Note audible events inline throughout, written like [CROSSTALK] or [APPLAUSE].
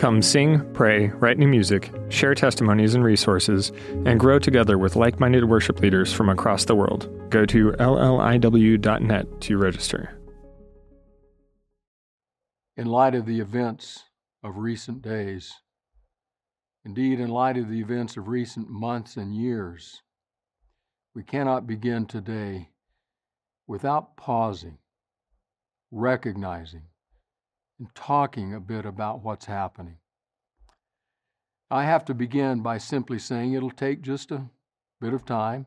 Come sing, pray, write new music, share testimonies and resources, and grow together with like minded worship leaders from across the world. Go to lliw.net to register. In light of the events of recent days, indeed, in light of the events of recent months and years, we cannot begin today without pausing, recognizing, and talking a bit about what's happening. I have to begin by simply saying it'll take just a bit of time.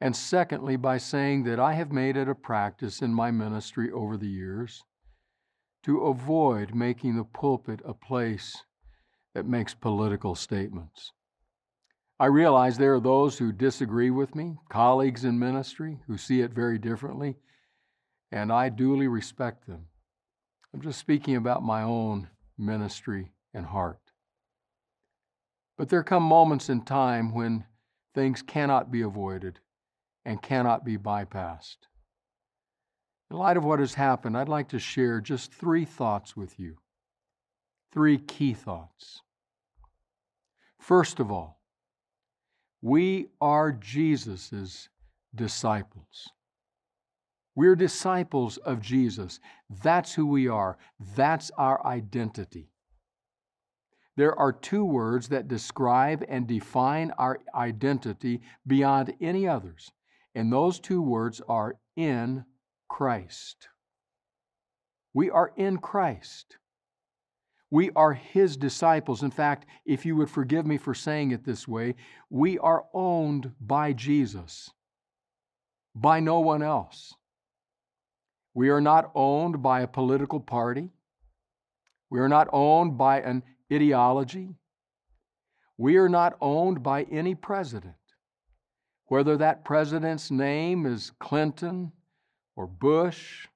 And secondly, by saying that I have made it a practice in my ministry over the years to avoid making the pulpit a place that makes political statements. I realize there are those who disagree with me, colleagues in ministry who see it very differently, and I duly respect them. I'm just speaking about my own ministry and heart. But there come moments in time when things cannot be avoided and cannot be bypassed. In light of what has happened, I'd like to share just three thoughts with you. Three key thoughts. First of all, we are Jesus' disciples. We're disciples of Jesus. That's who we are. That's our identity. There are two words that describe and define our identity beyond any others, and those two words are in Christ. We are in Christ. We are His disciples. In fact, if you would forgive me for saying it this way, we are owned by Jesus, by no one else. We are not owned by a political party. We are not owned by an ideology. We are not owned by any president, whether that president's name is Clinton or Bush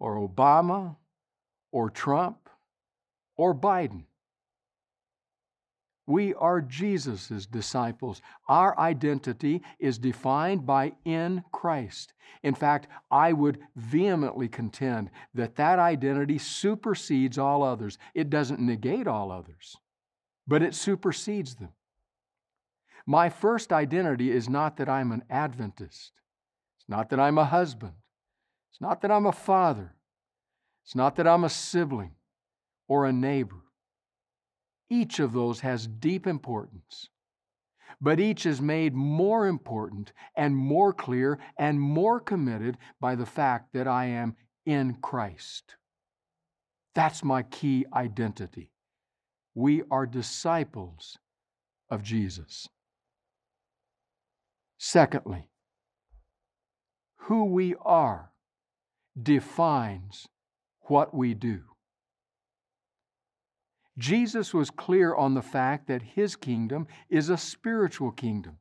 or Obama or Trump or Biden. We are Jesus' disciples. Our identity is defined by in Christ. In fact, I would vehemently contend that that identity supersedes all others. It doesn't negate all others, but it supersedes them. My first identity is not that I'm an Adventist, it's not that I'm a husband, it's not that I'm a father, it's not that I'm a sibling or a neighbor. Each of those has deep importance, but each is made more important and more clear and more committed by the fact that I am in Christ. That's my key identity. We are disciples of Jesus. Secondly, who we are defines what we do. Jesus was clear on the fact that his kingdom is a spiritual kingdom.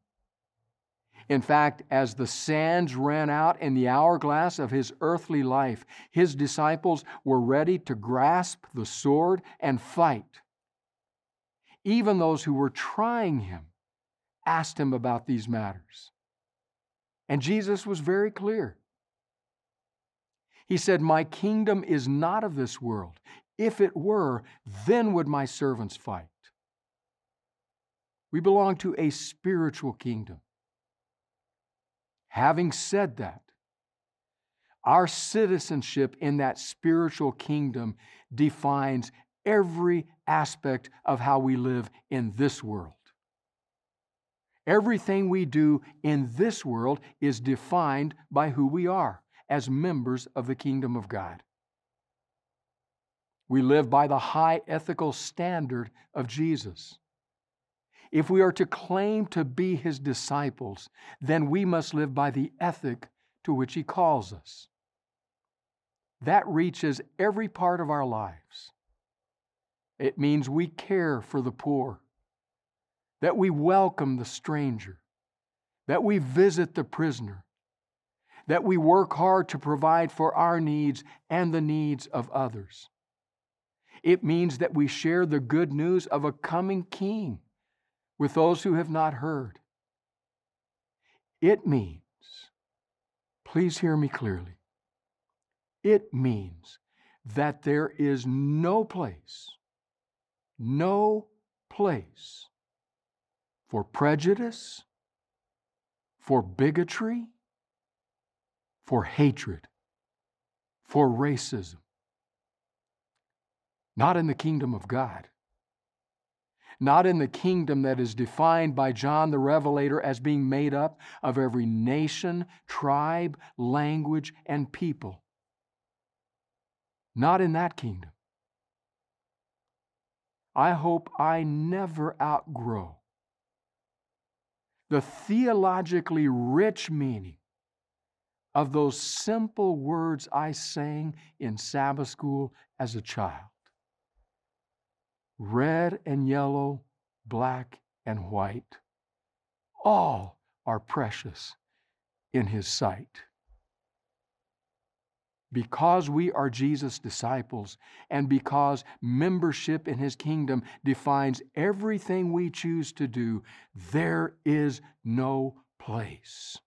In fact, as the sands ran out in the hourglass of his earthly life, his disciples were ready to grasp the sword and fight. Even those who were trying him asked him about these matters. And Jesus was very clear. He said, My kingdom is not of this world. If it were, then would my servants fight. We belong to a spiritual kingdom. Having said that, our citizenship in that spiritual kingdom defines every aspect of how we live in this world. Everything we do in this world is defined by who we are as members of the kingdom of God. We live by the high ethical standard of Jesus. If we are to claim to be his disciples, then we must live by the ethic to which he calls us. That reaches every part of our lives. It means we care for the poor, that we welcome the stranger, that we visit the prisoner, that we work hard to provide for our needs and the needs of others. It means that we share the good news of a coming king with those who have not heard. It means, please hear me clearly, it means that there is no place, no place for prejudice, for bigotry, for hatred, for racism. Not in the kingdom of God. Not in the kingdom that is defined by John the Revelator as being made up of every nation, tribe, language, and people. Not in that kingdom. I hope I never outgrow the theologically rich meaning of those simple words I sang in Sabbath school as a child red and yellow, black and white, all are precious in His sight because we are Jesus' disciples and because membership in His kingdom defines everything we choose to do, there is no place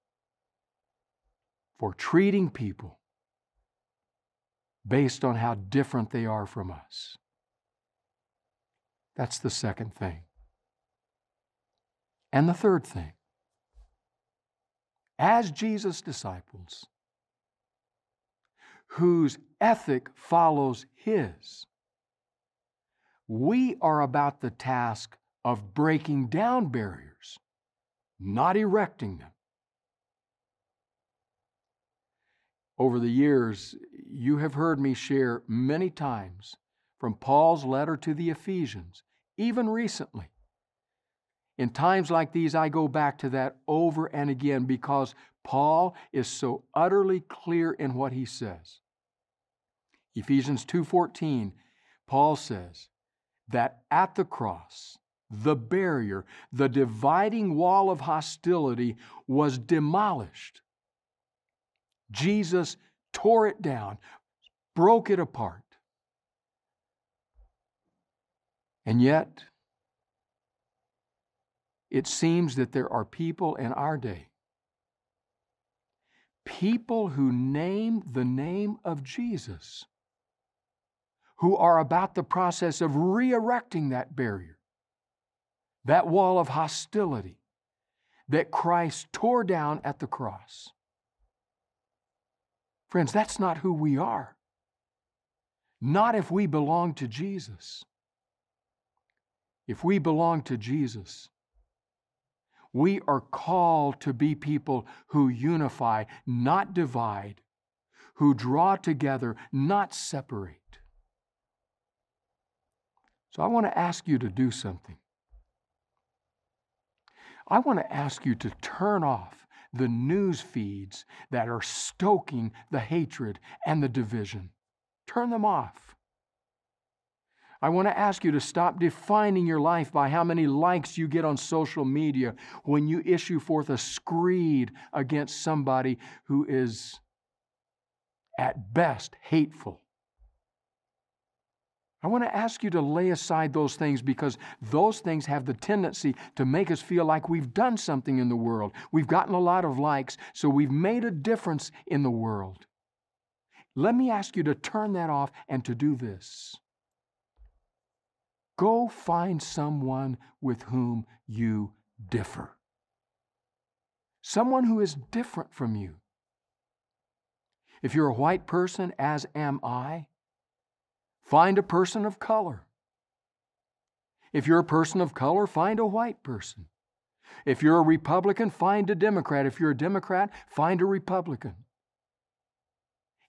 for treating people based on how different they are from us. That's the second thing. And the third thing, as Jesus' disciples, whose ethic follows his. We are about the task of breaking down barriers, not erecting them. Over the years, you have heard me share many times from Paul's letter to the Ephesians, even recently. In times like these, I go back to that over and again because Paul is so utterly clear in what he says. Ephesians 2:14, Paul says that at the cross, the barrier, the dividing wall of hostility was demolished. Jesus tore it down, broke it apart. And yet, it seems that there are people in our day, people who name the name of Jesus, who are about the process of re erecting that barrier, that wall of hostility that Christ tore down at the cross. Friends, that's not who we are. Not if we belong to Jesus. If we belong to Jesus, we are called to be people who unify, not divide, who draw together, not separate. So I want to ask you to do something. I want to ask you to turn off the news feeds that are stoking the hatred and the division. Turn them off. I want to ask you to stop defining your life by how many likes you get on social media when you issue forth a screed against somebody who is at best hateful. I want to ask you to lay aside those things because those things have the tendency to make us feel like we've done something in the world. We've gotten a lot of likes, so we've made a difference in the world. Let me ask you to turn that off and to do this. Go find someone with whom you differ. Someone who is different from you. If you're a white person, as am I, Find a person of color. If you're a person of color, find a white person. If you're a Republican, find a Democrat. If you're a Democrat, find a Republican.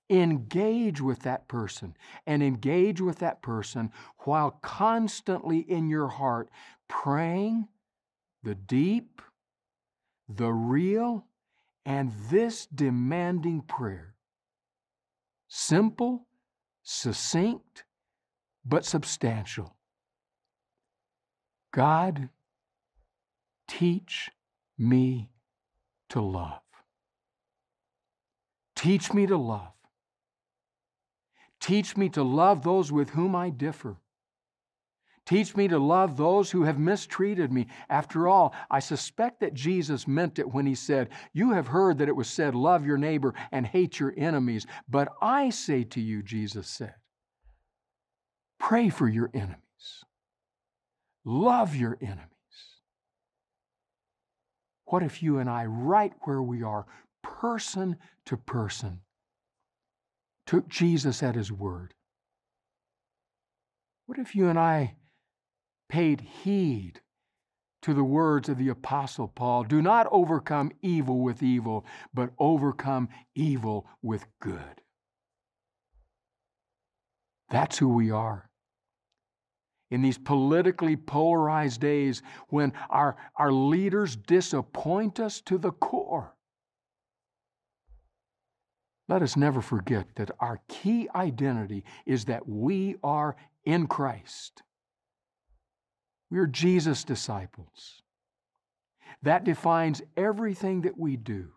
Engage with that person and engage with that person while constantly in your heart praying the deep, the real, and this demanding prayer. Simple succinct, but substantial. God, teach me to love. Teach me to love. Teach me to love those with whom I differ. Teach me to love those who have mistreated me. After all, I suspect that Jesus meant it when he said, You have heard that it was said, Love your neighbor and hate your enemies. But I say to you, Jesus said, Pray for your enemies, love your enemies. What if you and I, right where we are, person to person, took Jesus at his word? What if you and I paid heed to the words of the Apostle Paul do not overcome evil with evil, but overcome evil with good? That's who we are. In these politically polarized days when our, our leaders disappoint us to the core, let us never forget that our key identity is that we are in Christ. We are Jesus' disciples. That defines everything that we do.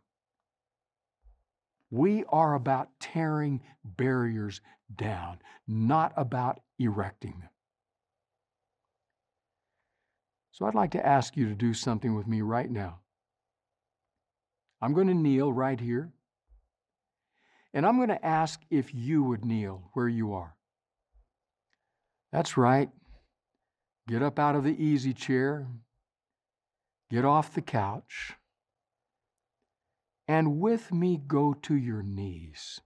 We are about tearing barriers down, not about erecting them. So I'd like to ask you to do something with me right now. I'm going to kneel right here. And I'm going to ask if you would kneel where you are. That's right. Get up out of the easy chair, get off the couch, and with me go to your knees.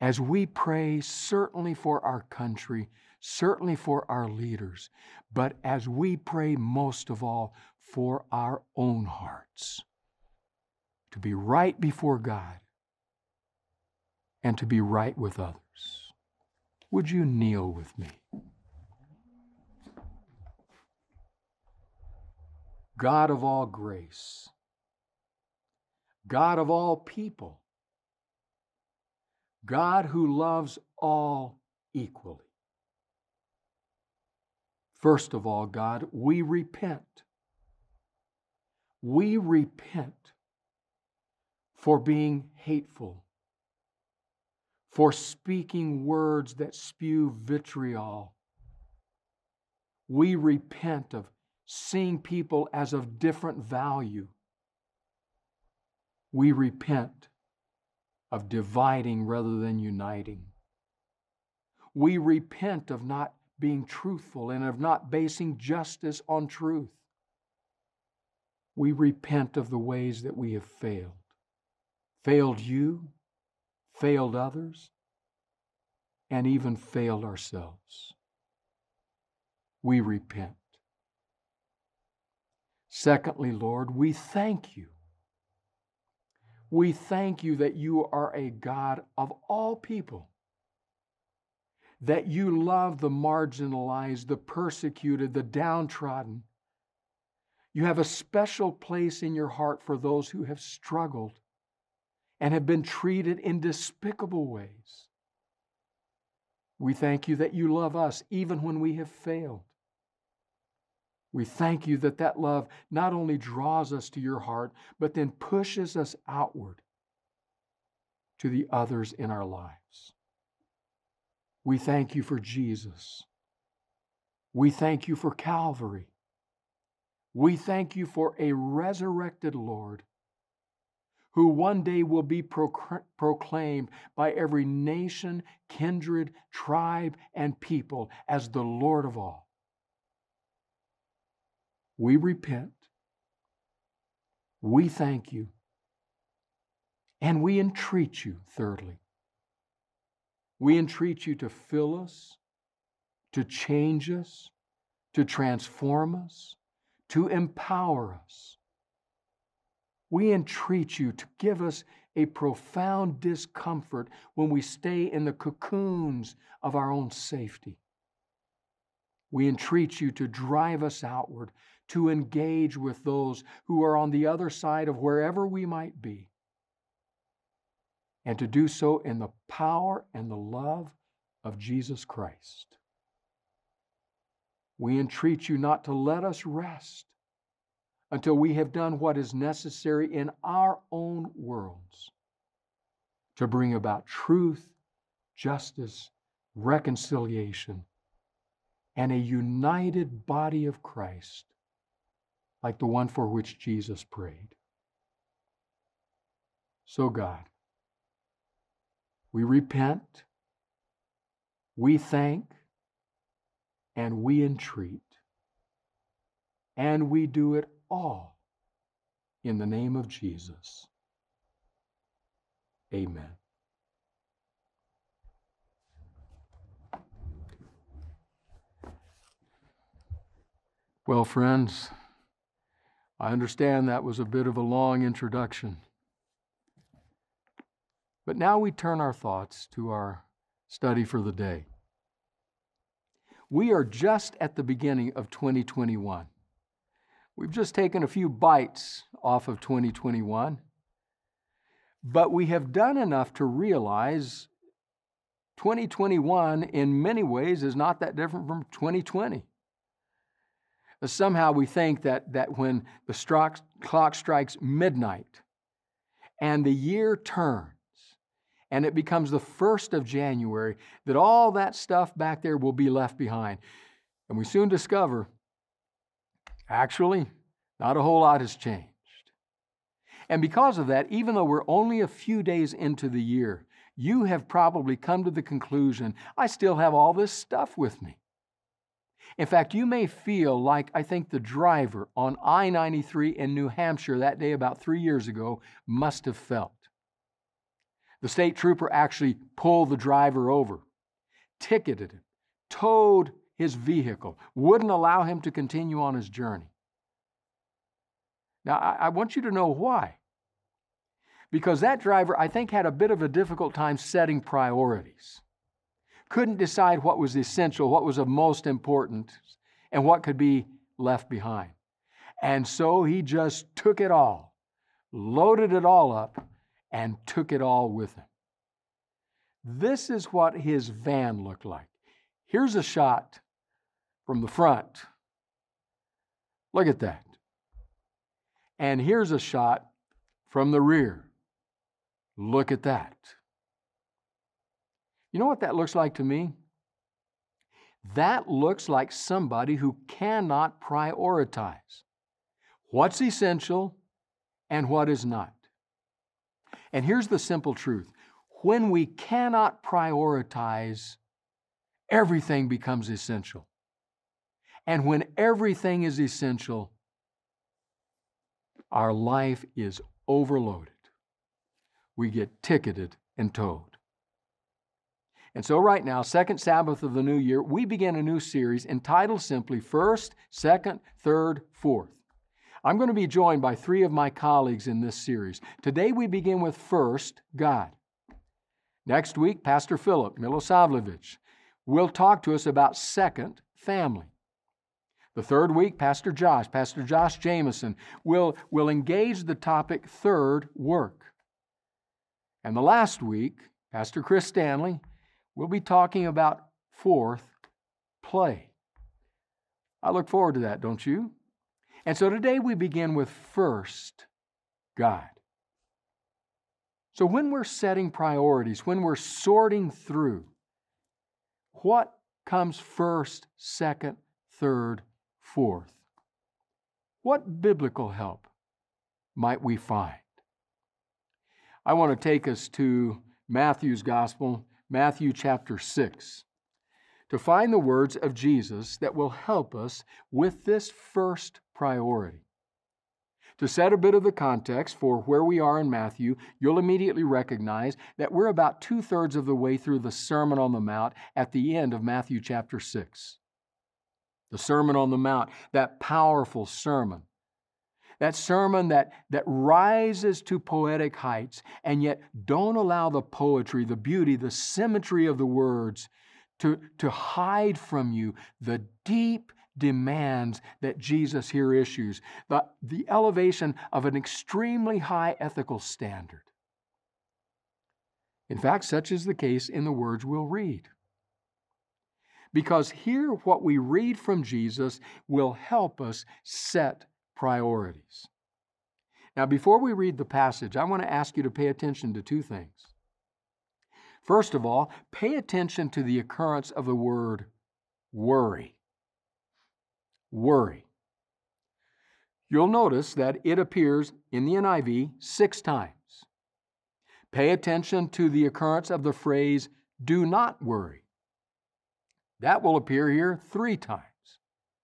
As we pray, certainly for our country, certainly for our leaders, but as we pray most of all for our own hearts, to be right before God and to be right with others. Would you kneel with me? God of all grace, God of all people, God who loves all equally. First of all, God, we repent. We repent for being hateful, for speaking words that spew vitriol. We repent of seeing people as of different value. We repent of dividing rather than uniting. We repent of not being truthful and of not basing justice on truth. We repent of the ways that we have failed. Failed you, failed others, and even failed ourselves. We repent. Secondly, Lord, we thank you. We thank you that you are a God of all people, that you love the marginalized, the persecuted, the downtrodden. You have a special place in your heart for those who have struggled and have been treated in despicable ways. We thank you that you love us even when we have failed. We thank you that that love not only draws us to your heart, but then pushes us outward to the others in our lives. We thank you for Jesus. We thank you for Calvary. We thank you for a resurrected Lord who one day will be proclaimed by every nation, kindred, tribe, and people as the Lord of all we repent, we thank you, and we entreat you, thirdly. We entreat you to fill us, to change us, to transform us, to empower us. We entreat you to give us a profound discomfort when we stay in the cocoons of our own safety. We entreat you to drive us outward to engage with those who are on the other side of wherever we might be, and to do so in the power and the love of Jesus Christ. We entreat you not to let us rest until we have done what is necessary in our own worlds to bring about truth, justice, reconciliation, and a united body of Christ like the one for which Jesus prayed. So, God, we repent, we thank, and we entreat. And we do it all in the name of Jesus. Amen. Well, friends, I understand that was a bit of a long introduction. But now we turn our thoughts to our study for the day. We are just at the beginning of 2021. We've just taken a few bites off of 2021, but we have done enough to realize 2021 in many ways is not that different from 2020. Somehow we think that, that when the struck, clock strikes midnight and the year turns, and it becomes the 1st of January, that all that stuff back there will be left behind. And we soon discover actually, not a whole lot has changed. And because of that, even though we're only a few days into the year, you have probably come to the conclusion I still have all this stuff with me. In fact, you may feel like I think the driver on I 93 in New Hampshire that day about three years ago must have felt. The state trooper actually pulled the driver over, ticketed him, towed his vehicle, wouldn't allow him to continue on his journey. Now, I, want you to know why. Because that driver, I think, had a bit of a difficult time setting priorities. Couldn't decide what was essential, what was of most importance, and what could be left behind. And so he just took it all, loaded it all up, and took it all with him. This is what his van looked like. Here's a shot from the front. Look at that. And here's a shot from the rear. Look at that. You know what that looks like to me? That looks like somebody who cannot prioritize what's essential and what is not. And here's the simple truth when we cannot prioritize, everything becomes essential. And when everything is essential, our life is overloaded. We get ticketed and towed. And so, right now, second Sabbath of the new year, we begin a new series entitled simply First, Second, Third, Fourth. I'm going to be joined by three of my colleagues in this series. Today we begin with first, God. Next week, Pastor Philip Milosavljevic will talk to us about second, family. The third week, Pastor Josh, Pastor Josh Jameson, will, will engage the topic third, work. And the last week, Pastor Chris Stanley will be talking about fourth, play. I look forward to that, don't you? And so today we begin with first, God. So when we're setting priorities, when we're sorting through, what comes first, second, third, fourth? What biblical help might we find? I want to take us to Matthew's Gospel, Matthew chapter 6 to find the words of Jesus that will help us with this first priority. To set a bit of the context for where we are in Matthew, you'll immediately recognize that we're about two thirds of the way through the Sermon on the Mount at the end of Matthew chapter 6. The Sermon on the Mount, that powerful sermon. That sermon that, that rises to poetic heights, and yet don't allow the poetry, the beauty, the symmetry of the words to, to hide from you the deep demands that Jesus here issues, the, the elevation of an extremely high ethical standard. In fact, such is the case in the words we'll read. Because here, what we read from Jesus will help us set priorities. Now, before we read the passage, I want to ask you to pay attention to two things. First of all, pay attention to the occurrence of the word worry. Worry. You'll notice that it appears in the NIV six times. Pay attention to the occurrence of the phrase, do not worry. That will appear here three times.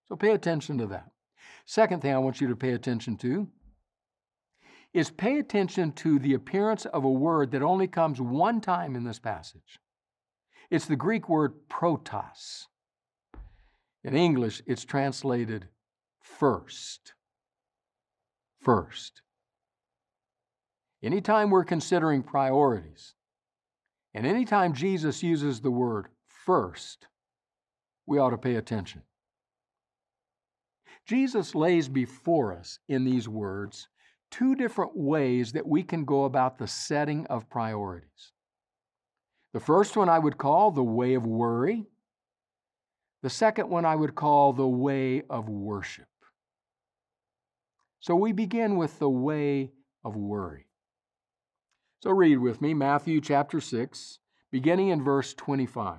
So pay attention to that. Second thing I want you to pay attention to is pay attention to the appearance of a word that only comes one time in this passage. It's the Greek word protos. In English, it's translated first. First. Anytime we're considering priorities, and anytime Jesus uses the word first, we ought to pay attention. Jesus lays before us in these words two different ways that we can go about the setting of priorities. The first one I would call the way of worry. The second one I would call the way of worship. So we begin with the way of worry. So read with me Matthew chapter 6, beginning in verse 25.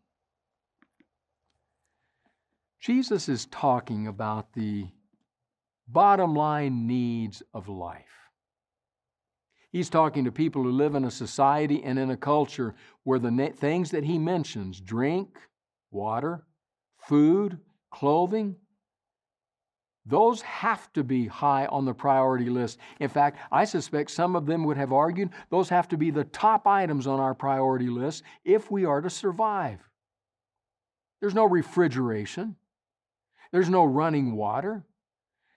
Jesus is talking about the bottom line needs of life. He's talking to people who live in a society and in a culture where the things that he mentions drink, water, food, clothing those have to be high on the priority list. In fact, I suspect some of them would have argued those have to be the top items on our priority list if we are to survive. There's no refrigeration. There's no running water.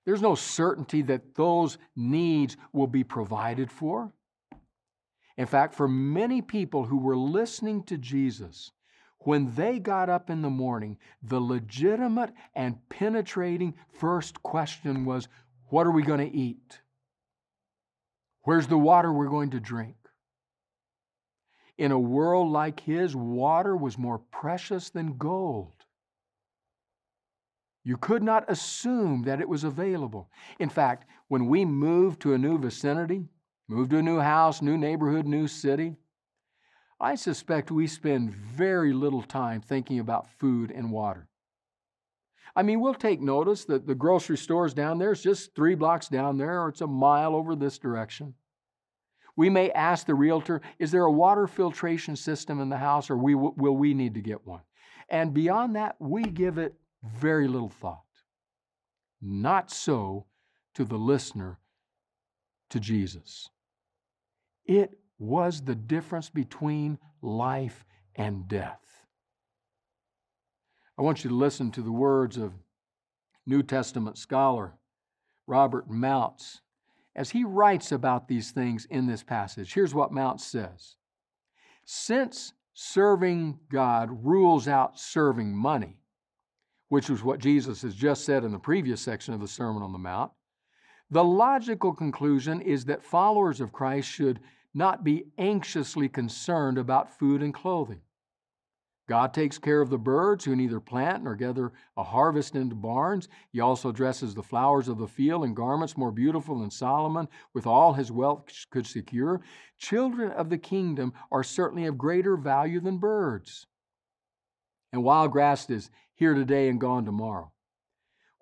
There's no certainty that those needs will be provided for. In fact, for many people who were listening to Jesus, when they got up in the morning, the legitimate and penetrating first question was, What are we going to eat? Where's the water we're going to drink? In a world like his, water was more precious than gold. You could not assume that it was available. In fact, when we move to a new vicinity, move to a new house, new neighborhood, new city, I suspect we spend very little time thinking about food and water. I mean, we'll take notice that the grocery store is down there, it's just three blocks down there, or it's a mile over this direction. We may ask the realtor, is there a water filtration system in the house, or we, will we need to get one? And beyond that, we give it very little thought. Not so to the listener to Jesus. It was the difference between life and death. I want you to listen to the words of New Testament scholar Robert Mounce as he writes about these things in this passage. Here's what Mounce says Since serving God rules out serving money, which was what Jesus has just said in the previous section of the Sermon on the Mount, The logical conclusion is that followers of Christ should not be anxiously concerned about food and clothing. God takes care of the birds who neither plant nor gather a harvest into barns. He also dresses the flowers of the field in garments more beautiful than Solomon, with all his wealth could secure. Children of the kingdom are certainly of greater value than birds. And wild grass is here today and gone tomorrow.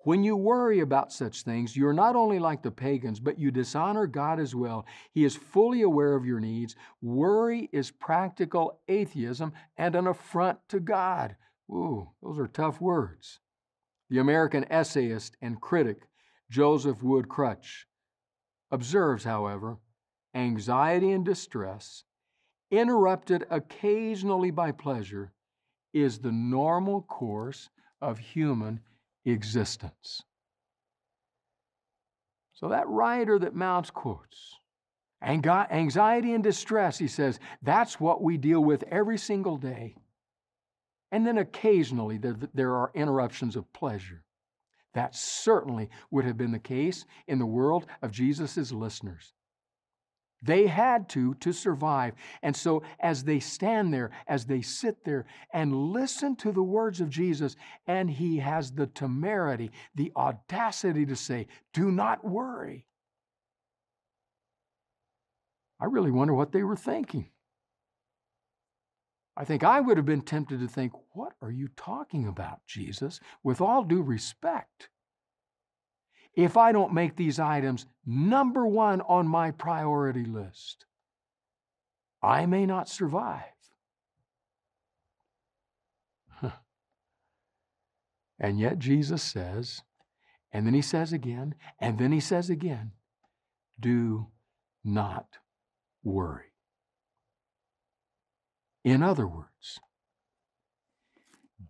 When you worry about such things, you're not only like the pagans, but you dishonor God as well. He is fully aware of your needs. Worry is practical atheism and an affront to God. Ooh, those are tough words. The American essayist and critic Joseph Wood Krutch observes, however, anxiety and distress, interrupted occasionally by pleasure, is the normal course of human existence. So that writer that Mounce quotes, anxiety and distress, he says, that's what we deal with every single day. And then occasionally there, are interruptions of pleasure. That certainly would have been the case in the world of Jesus' listeners. They had to to survive. And so, as they stand there, as they sit there and listen to the words of Jesus, and he has the temerity, the audacity to say, Do not worry. I really wonder what they were thinking. I think I would have been tempted to think, What are you talking about, Jesus? With all due respect if I don't make these items number one on my priority list, I may not survive. [LAUGHS] and yet Jesus says, and then he says again, and then he says again, do not worry. In other words,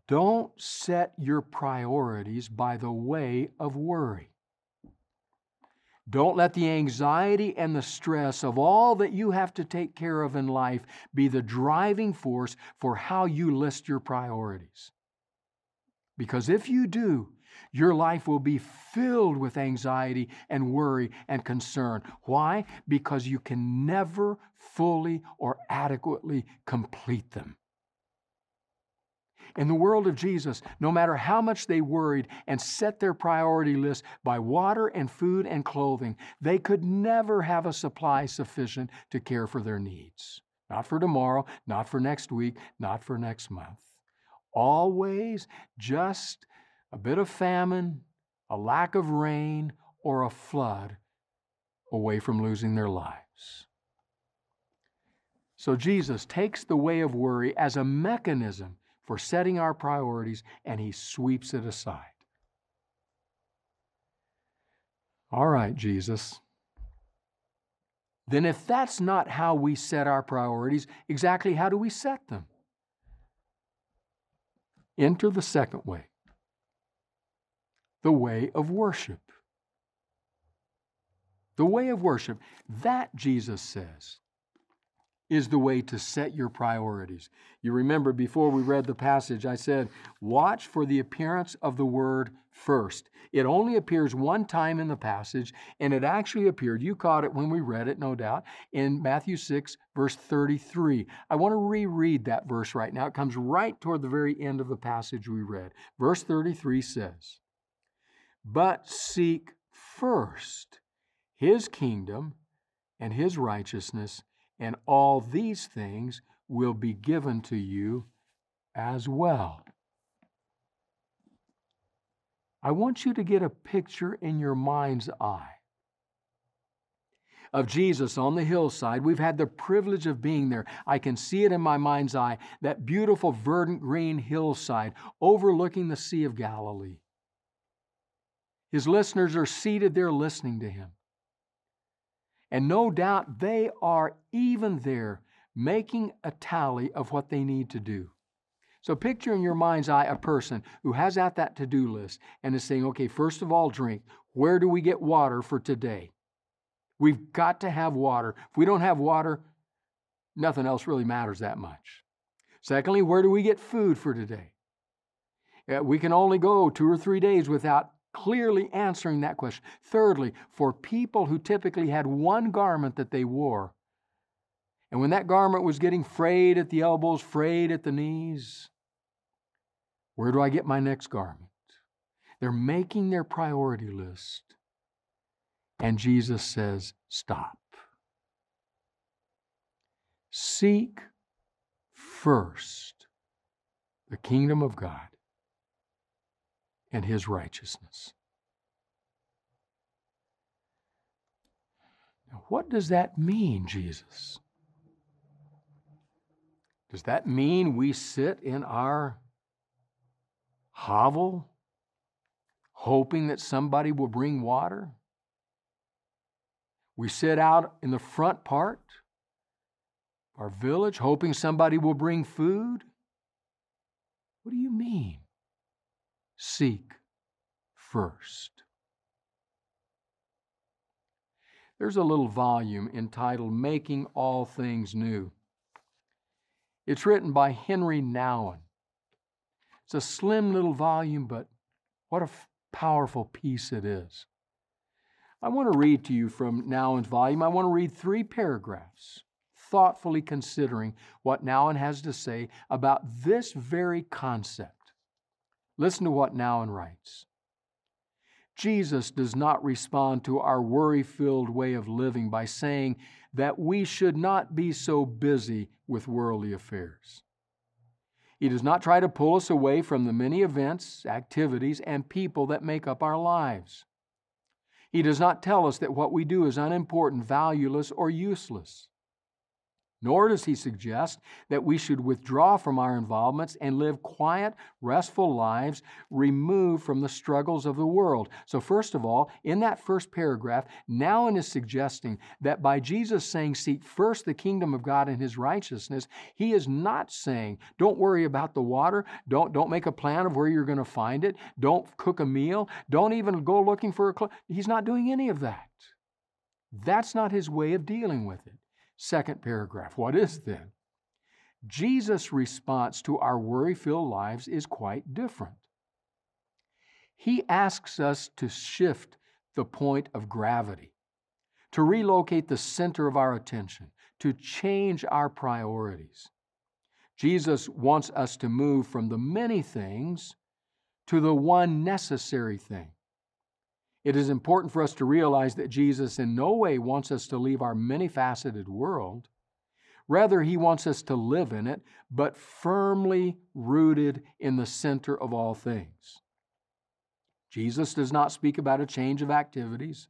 don't set your priorities by the way of worry. Don't let the anxiety and the stress of all that you have to take care of in life be the driving force for how you list your priorities. Because if you do, your life will be filled with anxiety and worry and concern. Why? Because you can never fully or adequately complete them. In the world of Jesus, no matter how much they worried and set their priority list by water and food and clothing, they could never have a supply sufficient to care for their needs. Not for tomorrow, not for next week, not for next month. Always just a bit of famine, a lack of rain, or a flood away from losing their lives. So Jesus takes the way of worry as a mechanism for setting our priorities, and He sweeps it aside. All right, Jesus. Then, if that's not how we set our priorities, exactly how do we set them? Enter the second way the way of worship. The way of worship. That, Jesus says, is the way to set your priorities. You remember before we read the passage, I said, watch for the appearance of the word first. It only appears one time in the passage, and it actually appeared, you caught it when we read it, no doubt, in Matthew 6, verse 33. I want to reread that verse right now. It comes right toward the very end of the passage we read. Verse 33 says, But seek first his kingdom and his righteousness and all these things will be given to you as well. I want you to get a picture in your mind's eye of Jesus on the hillside. We've had the privilege of being there. I can see it in my mind's eye that beautiful, verdant green hillside overlooking the Sea of Galilee. His listeners are seated there listening to him. And no doubt they are even there making a tally of what they need to do. So picture in your mind's eye a person who has at that to do list and is saying, okay, first of all, drink. Where do we get water for today? We've got to have water. If we don't have water, nothing else really matters that much. Secondly, where do we get food for today? Uh, we can only go two or three days without clearly answering that question. Thirdly, for people who typically had one garment that they wore, and when that garment was getting frayed at the elbows, frayed at the knees, where do I get my next garment? They're making their priority list. And Jesus says, Stop. Seek first the kingdom of God and his righteousness. Now, what does that mean, Jesus? Does that mean we sit in our hovel hoping that somebody will bring water? We sit out in the front part of our village hoping somebody will bring food? What do you mean? Seek first. There's a little volume entitled Making All Things New. It's written by Henri Nouwen. It's a slim little volume, but what a f- powerful piece it is. I want to read to you from Nouwen's volume. I want to read three paragraphs, thoughtfully considering what Nouwen has to say about this very concept. Listen to what Nouwen writes. Jesus does not respond to our worry filled way of living by saying that we should not be so busy with worldly affairs. He does not try to pull us away from the many events, activities, and people that make up our lives. He does not tell us that what we do is unimportant, valueless, or useless. Nor does he suggest that we should withdraw from our involvements and live quiet, restful lives removed from the struggles of the world. So, first of all, in that first paragraph, Nouwen is suggesting that by Jesus saying, Seek first the kingdom of God and his righteousness, he is not saying, Don't worry about the water, don't, don't make a plan of where you're going to find it, don't cook a meal, don't even go looking for a clothes. He's not doing any of that. That's not his way of dealing with it. Second paragraph. What is then? Jesus' response to our worry filled lives is quite different. He asks us to shift the point of gravity, to relocate the center of our attention, to change our priorities. Jesus wants us to move from the many things to the one necessary thing. It is important for us to realize that Jesus in no way wants us to leave our many faceted world. Rather, he wants us to live in it, but firmly rooted in the center of all things. Jesus does not speak about a change of activities,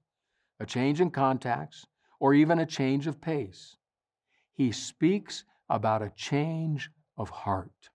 a change in contacts, or even a change of pace. He speaks about a change of heart.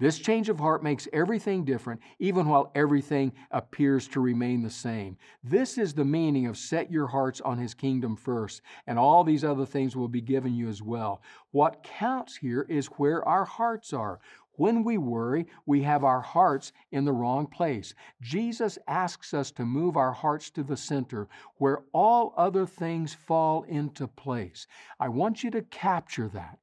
This change of heart makes everything different, even while everything appears to remain the same. This is the meaning of set your hearts on His kingdom first, and all these other things will be given you as well. What counts here is where our hearts are. When we worry, we have our hearts in the wrong place. Jesus asks us to move our hearts to the center where all other things fall into place. I want you to capture that.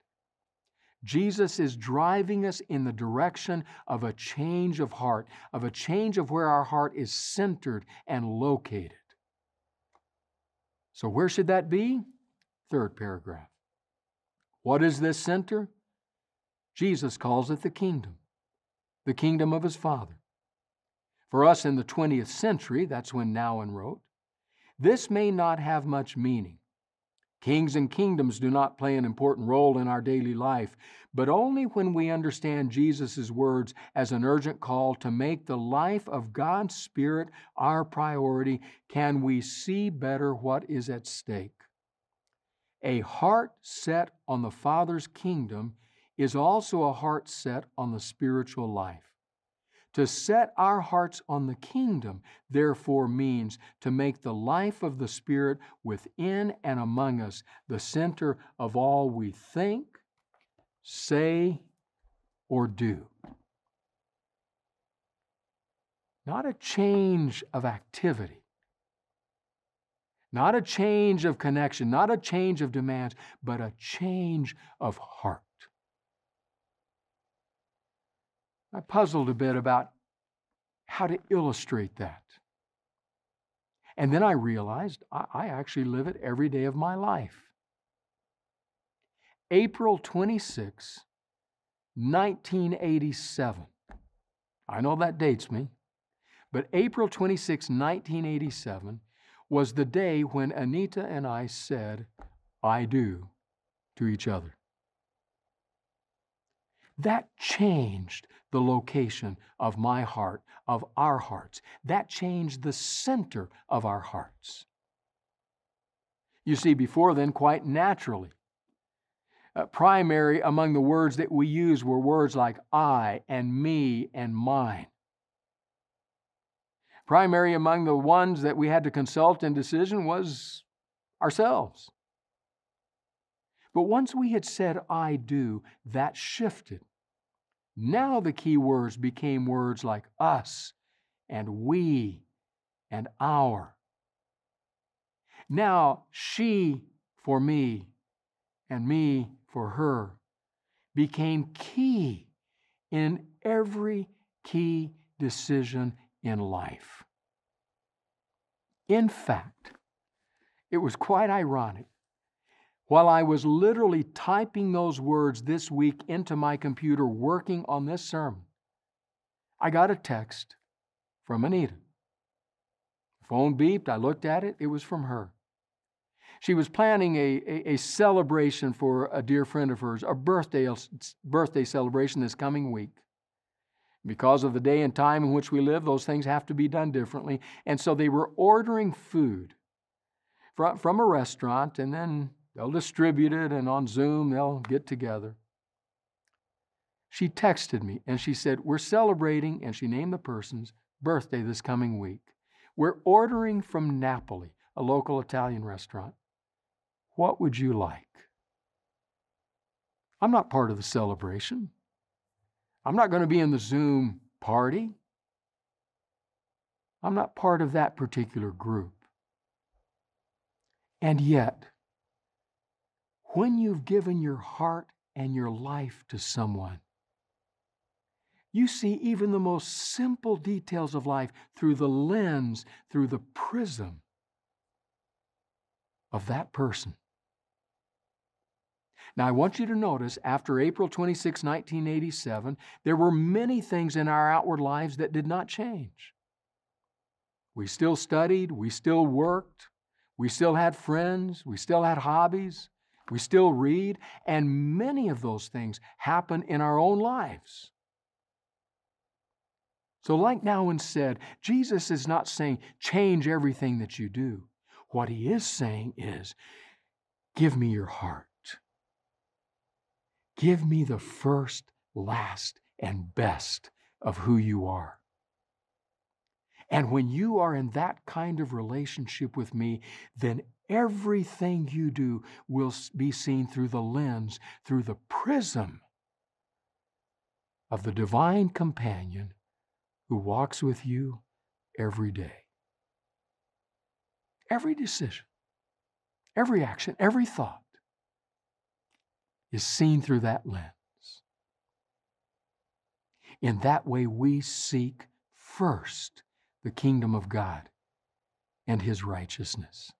Jesus is driving us in the direction of a change of heart, of a change of where our heart is centered and located. So, where should that be? Third paragraph. What is this center? Jesus calls it the kingdom, the kingdom of his Father. For us in the 20th century, that's when Nouwen wrote, this may not have much meaning. Kings and kingdoms do not play an important role in our daily life, but only when we understand Jesus' words as an urgent call to make the life of God's Spirit our priority can we see better what is at stake. A heart set on the Father's kingdom is also a heart set on the spiritual life. To set our hearts on the kingdom, therefore, means to make the life of the Spirit within and among us the center of all we think, say, or do. Not a change of activity, not a change of connection, not a change of demands, but a change of heart. I puzzled a bit about how to illustrate that. And then I realized I, I actually live it every day of my life. April 26, 1987. I know that dates me, but April 26, 1987 was the day when Anita and I said, I do to each other. That changed the location of my heart, of our hearts. That changed the center of our hearts. You see, before then, quite naturally, uh, primary among the words that we use were words like I and me and mine. Primary among the ones that we had to consult in decision was ourselves. But once we had said, I do, that shifted. Now the key words became words like us and we and our. Now she for me and me for her became key in every key decision in life. In fact, it was quite ironic. While I was literally typing those words this week into my computer working on this sermon, I got a text from Anita. The phone beeped, I looked at it, it was from her. She was planning a, a, a, celebration for a dear friend of hers, a birthday, birthday celebration this coming week. Because of the day and time in which we live, those things have to be done differently. And so they were ordering food from, from a restaurant, and then they'll distribute it, and on Zoom they'll get together. She texted me and she said, We're celebrating, and she named the person's birthday this coming week. We're ordering from Napoli, a local Italian restaurant. What would you like? I'm not part of the celebration. I'm not going to be in the Zoom party. I'm not part of that particular group. And yet, when you've given your heart and your life to someone, you see even the most simple details of life through the lens, through the prism of that person. Now, I want you to notice after April 26, 1987, there were many things in our outward lives that did not change. We still studied, we still worked, we still had friends, we still had hobbies, we still read, and many of those things happen in our own lives. So, like Nouwen said, Jesus is not saying change everything that you do. What he is saying is, give me your heart. Give me the first, last, and best of who you are. And when you are in that kind of relationship with me, then everything you do will be seen through the lens, through the prism of the divine companion who walks with you every day. Every decision, every action, every thought is seen through that lens. In that way, we seek first the kingdom of God and his righteousness.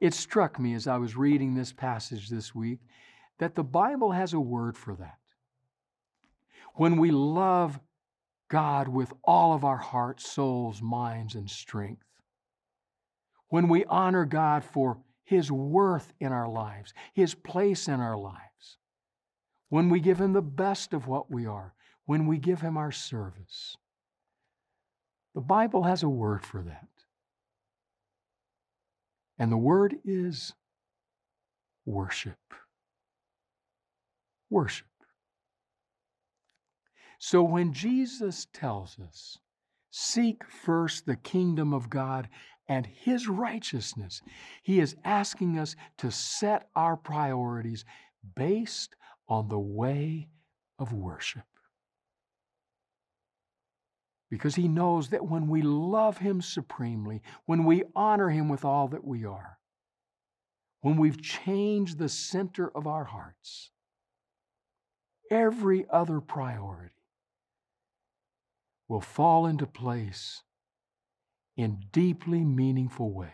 It struck me as I was reading this passage this week that the Bible has a word for that. When we love God with all of our hearts, souls, minds, and strength, when we honor God for His worth in our lives, His place in our lives, when we give Him the best of what we are, when we give Him our service. The Bible has a word for that. And the word is worship. Worship. So when Jesus tells us, seek first the kingdom of God and His righteousness, He is asking us to set our priorities based on the way of worship. Because He knows that when we love Him supremely, when we honor Him with all that we are, when we've changed the center of our hearts, every other priority will fall into place in deeply meaningful ways.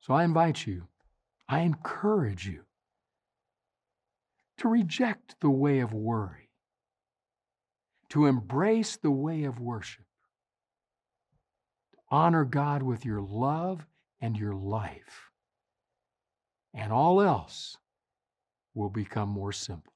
So I invite you, I encourage you to reject the way of worry, to embrace the way of worship, to honor God with your love and your life, and all else will become more simple.